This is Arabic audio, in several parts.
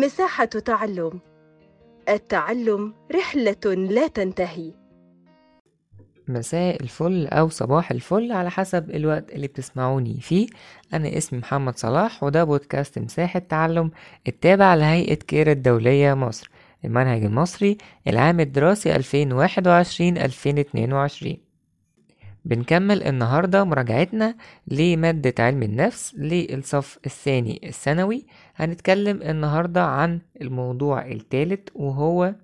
مساحة تعلم. التعلم رحلة لا تنتهي. مساء الفل أو صباح الفل على حسب الوقت اللي بتسمعوني فيه. أنا اسمي محمد صلاح وده بودكاست مساحة تعلم التابع لهيئة كير الدولية مصر المنهج المصري العام الدراسي 2021-2022 بنكمل النهاردة مراجعتنا لمادة علم النفس للصف الثاني الثانوي. هنتكلم النهاردة عن الموضوع الثالث وهو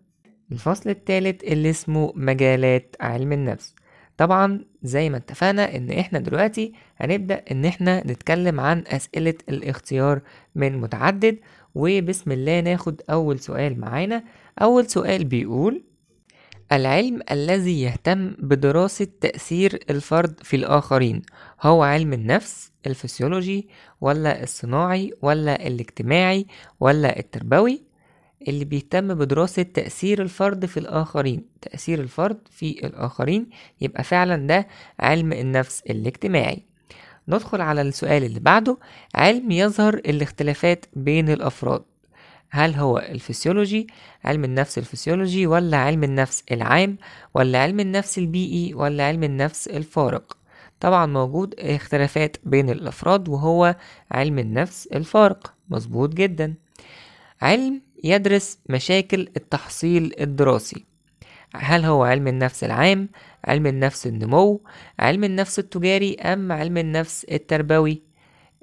الفصل الثالث اللي اسمه مجالات علم النفس. طبعا زي ما اتفقنا إن إحنا دلوقتي هنبدأ إن إحنا نتكلم عن أسئلة الاختيار من متعدد وبسم الله ناخد أول سؤال معانا. أول سؤال بيقول العلم الذي يهتم بدراسة تأثير الفرد في الآخرين هو علم النفس الفسيولوجي ولا الصناعي ولا الاجتماعي ولا التربوي اللي بيهتم بدراسة تأثير الفرد في الآخرين. تأثير الفرد في الآخرين يبقى فعلا ده علم النفس الاجتماعي. ندخل على السؤال اللي بعده علم يظهر الاختلافات بين الأفراد. هل هو الفسيولوجي علم النفس الفسيولوجي ولا علم النفس العام ولا علم النفس البيئي ولا علم النفس الفارق؟ طبعا موجود اختلافات بين الأفراد وهو علم النفس الفارق. مظبوط جدا. علم يدرس مشاكل التحصيل الدراسي. هل هو علم النفس العام علم النفس النمو علم النفس التجاري أم علم النفس التربوي؟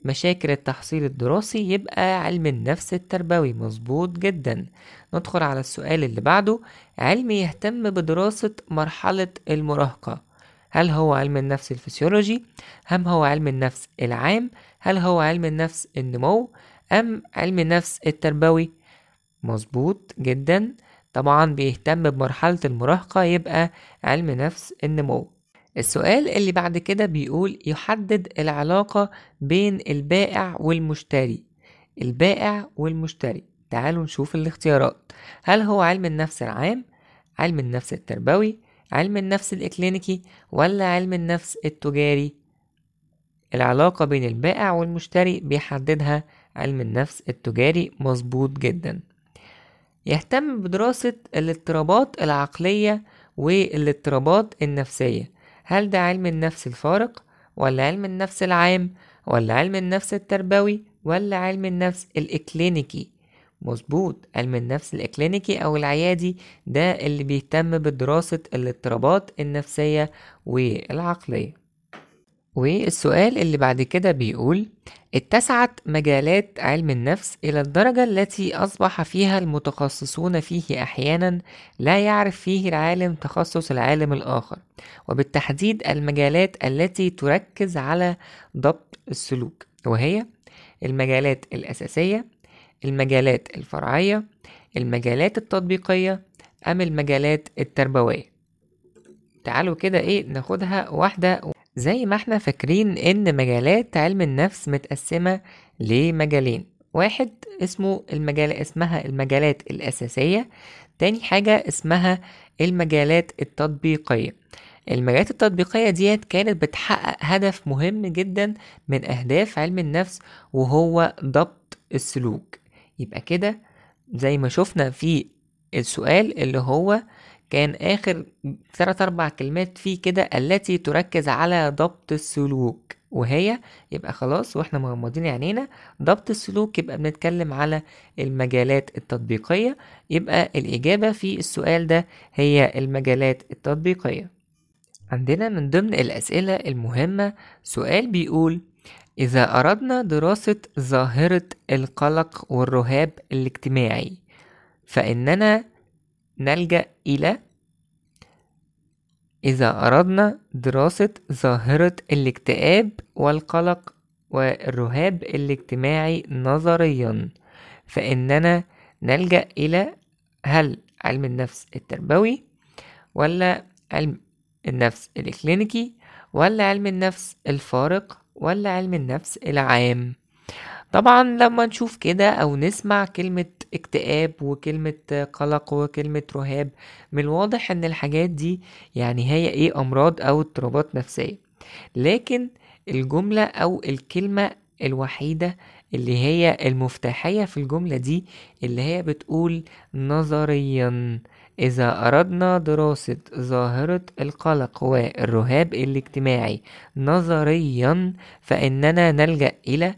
مشاكل التحصيل الدراسي يبقى علم النفس التربوي. مظبوط جدا. ندخل على السؤال اللي بعده. علم يهتم بدراسة مرحلة المراهقة. هل هو علم النفس الفسيولوجي؟ أم هو علم النفس العام؟ هل هو علم النفس النمو؟ أم علم النفس التربوي؟ مظبوط جدا. طبعا بيهتم بمرحلة المراهقة يبقى علم نفس النمو. السؤال اللي بعد كده بيقول يحدد العلاقة بين البائع والمشتري. البائع والمشتري. تعالوا نشوف الاختيارات. هل هو علم النفس العام علم النفس التربوي علم النفس الإكلينيكي ولا علم النفس التجاري؟ العلاقة بين البائع والمشتري بيحددها علم النفس التجاري مظبوط جدا. يهتم بدراسة الاضطرابات العقلية والاضطرابات النفسية. هل ده علم النفس الفارق ولا علم النفس العام ولا علم النفس التربوي ولا علم النفس الإكلينيكي؟ مظبوط علم النفس الإكلينيكي أو العيادي ده اللي بيهتم بدراسة الاضطرابات النفسية والعقلية. والسؤال اللي بعد كده بيقول اتسعت مجالات علم النفس إلى الدرجة التي أصبح فيها المتخصصون فيه أحيانا لا يعرف فيه العالم تخصص العالم الآخر. وبالتحديد المجالات التي تركز على ضبط السلوك وهي المجالات الأساسية المجالات الفرعية المجالات التطبيقية أم المجالات التربوية. تعالوا كده إيه ناخدها واحدة زي ما إحنا فاكرين إن مجالات علم النفس متقسمة لمجالين. واحد اسمه المجال اسمها المجالات الأساسية. تاني حاجة اسمها المجالات التطبيقية. المجالات التطبيقية ديت كانت بتحقق هدف مهم جدا من أهداف علم النفس وهو ضبط السلوك. يبقى كده زي ما شفنا في السؤال اللي هو كان آخر ثلاث أربع كلمات فيه كده التي تركز على ضبط السلوك. وهي يبقى خلاص وإحنا مغمضين عينينا ضبط السلوك يبقى بنتكلم على المجالات التطبيقية. يبقى الإجابة في السؤال ده هي المجالات التطبيقية. عندنا من ضمن الأسئلة المهمة سؤال بيقول إذا أردنا دراسة ظاهرة القلق والرهاب الاجتماعي فإننا نلجأ إلى إذا أردنا دراسة ظاهرة الاكتئاب والقلق والرهاب الاجتماعي نظريا فإننا نلجأ إلى هل علم النفس التربوي ولا علم النفس الإكلينيكي ولا علم النفس الفارق ولا علم النفس العام. طبعا لما نشوف كده أو نسمع كلمة اكتئاب وكلمة قلق وكلمة رهاب من الواضح إن الحاجات دي يعني هي إيه أمراض أو اضطرابات نفسية. لكن الجملة أو الكلمة الوحيدة اللي هي المفتاحية في الجملة دي اللي هي بتقول نظريا إذا أردنا دراسة ظاهرة القلق والرهاب الاجتماعي نظريا فإننا نلجأ إلى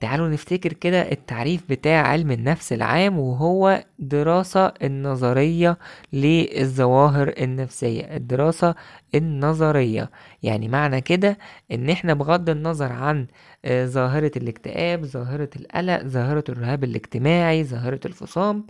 تعالوا نفتكر كده التعريف بتاع علم النفس العام وهو دراسة النظرية للظواهر النفسية. الدراسة النظرية. يعني معنى كده إن إحنا بغض النظر عن آه، ظاهرة الاكتئاب ظاهرة القلق ظاهرة الرهاب الاجتماعي ظاهرة الفصام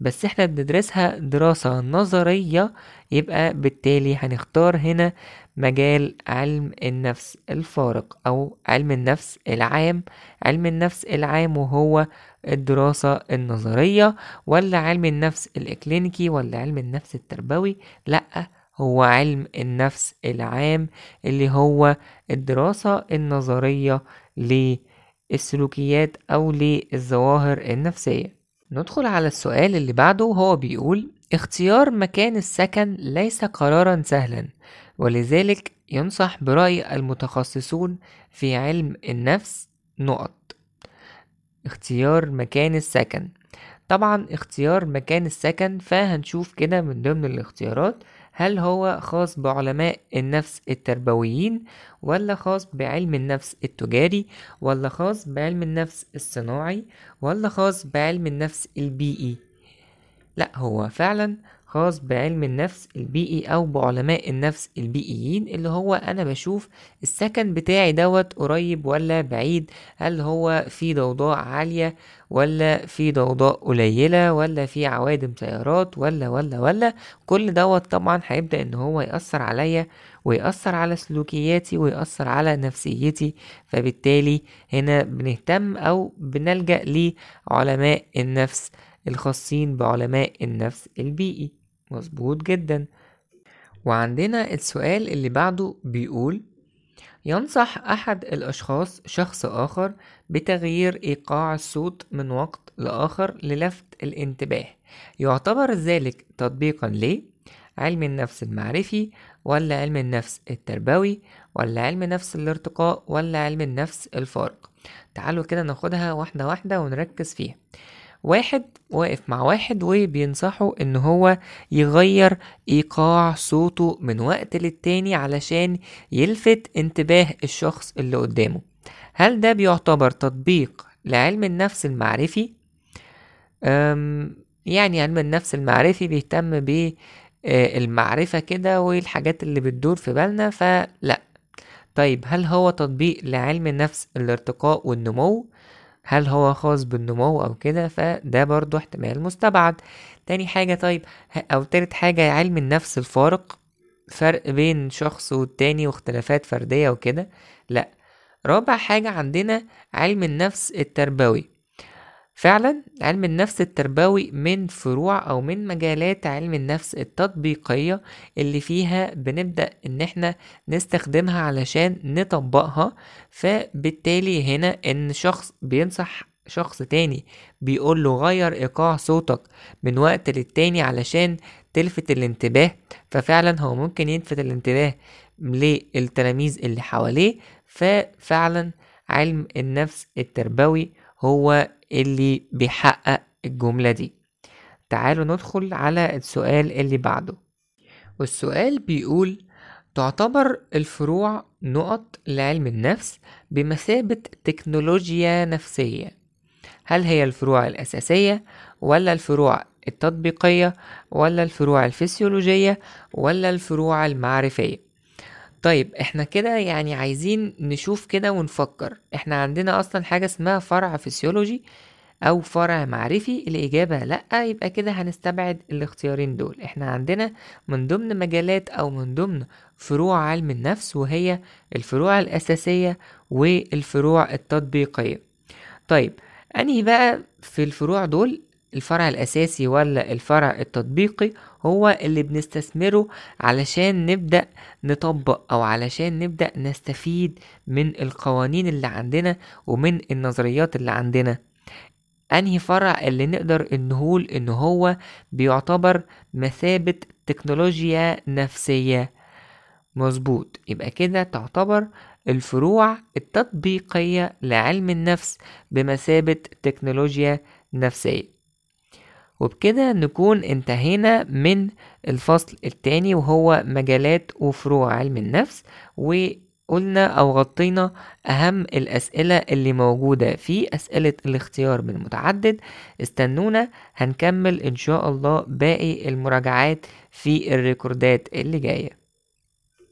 بس إحنا بندرسها دراسة نظرية يبقى بالتالي هنختار هنا مجال علم النفس الفارق أو علم النفس العام. علم النفس العام وهو الدراسة النظرية ولا علم النفس الإكلينيكي ولا علم النفس التربوي؟ لأ هو علم النفس العام اللي هو الدراسة النظرية للسلوكيات أو للظواهر النفسية. ندخل على السؤال اللي بعده وهو بيقول اختيار مكان السكن ليس قرارا سهلا ولذلك ينصح برأي المتخصصون في علم النفس نقط. اختيار مكان السكن. طبعا اختيار مكان السكن فهنشوف كده من ضمن الاختيارات هل هو خاص بعلماء النفس التربويين ولا خاص بعلم النفس التجاري ولا خاص بعلم النفس الصناعي ولا خاص بعلم النفس البيئي؟ لا هو فعلا خاص بعلم النفس البيئي أو بعلماء النفس البيئيين اللي هو أنا بشوف السكن بتاعي دوت قريب ولا بعيد؟ هل هو في ضوضاء عالية ولا في ضوضاء قليلة ولا في عوادم سيارات ولا ولا ولا؟ كل دوت طبعا هيبدأ إن هو يأثر عليا ويأثر على سلوكياتي ويأثر على نفسيتي. فبالتالي هنا بنهتم أو بنلجأ لعلماء النفس الخاصين بعلماء النفس البيئي. مظبوط جدا. وعندنا السؤال اللي بعده بيقول ينصح أحد الأشخاص شخص آخر بتغيير إيقاع الصوت من وقت لآخر للفت الانتباه. يعتبر ذلك تطبيقا لعلم النفس المعرفي ولا علم النفس التربوي ولا علم نفس الارتقاء ولا علم النفس الفارق؟ تعالوا كده ناخدها واحدة واحدة ونركز فيها. واحد واقف مع واحد وبينصحه إن هو يغير إيقاع صوته من وقت للتاني علشان يلفت انتباه الشخص اللي قدامه. هل ده بيعتبر تطبيق لعلم النفس المعرفي؟ يعني علم النفس المعرفي بيهتم بالمعرفة كده والحاجات اللي بتدور في بالنا فلا. طيب هل هو تطبيق لعلم النفس الارتقاء والنمو؟ هل هو خاص بالنمو أو كده؟ فده برضو احتمال مستبعد. تاني حاجة طيب أو تالت حاجة علم النفس الفارق فرق بين شخص والتاني واختلافات فردية وكده؟ لأ. رابع حاجة عندنا علم النفس التربوي. فعلا علم النفس التربوي من فروع أو من مجالات علم النفس التطبيقية اللي فيها بنبدأ إن إحنا نستخدمها علشان نطبقها. فبالتالي هنا إن شخص بينصح شخص تاني بيقول له غير إيقاع صوتك من وقت للتاني علشان تلفت الانتباه. ففعلا هو ممكن يلفت الانتباه للتلاميذ اللي حواليه. ففعلا علم النفس التربوي هو اللي بيحقق الجملة دي. تعالوا ندخل على السؤال اللي بعده. والسؤال بيقول تعتبر الفروع نقط لعلم النفس بمثابة تكنولوجيا نفسية. هل هي الفروع الأساسية ولا الفروع التطبيقية ولا الفروع الفسيولوجية ولا الفروع المعرفية؟ طيب إحنا كده يعني عايزين نشوف كده ونفكر. إحنا عندنا أصلا حاجة اسمها فرع فسيولوجي أو فرع معرفي الإجابة لأ يبقى كده هنستبعد الاختيارين دول. إحنا عندنا من ضمن مجالات أو من ضمن فروع علم النفس وهي الفروع الأساسية والفروع التطبيقية. طيب أنهي بقى في الفروع دول الفرع الأساسي ولا الفرع التطبيقي هو اللي بنستثمره علشان نبدأ نطبق أو علشان نبدأ نستفيد من القوانين اللي عندنا ومن النظريات اللي عندنا. أنهي فرع اللي نقدر نقول إن هو بيعتبر مثابة تكنولوجيا نفسية؟ مظبوط. يبقى كده تعتبر الفروع التطبيقية لعلم النفس بمثابة تكنولوجيا نفسية. وبكده نكون انتهينا من الفصل التاني وهو مجالات وفروع علم النفس وقلنا أو غطينا أهم الأسئلة اللي موجودة في أسئلة الاختيار من متعدد استنونا هنكمل إن شاء الله باقي المراجعات في الريكوردات اللي جاية.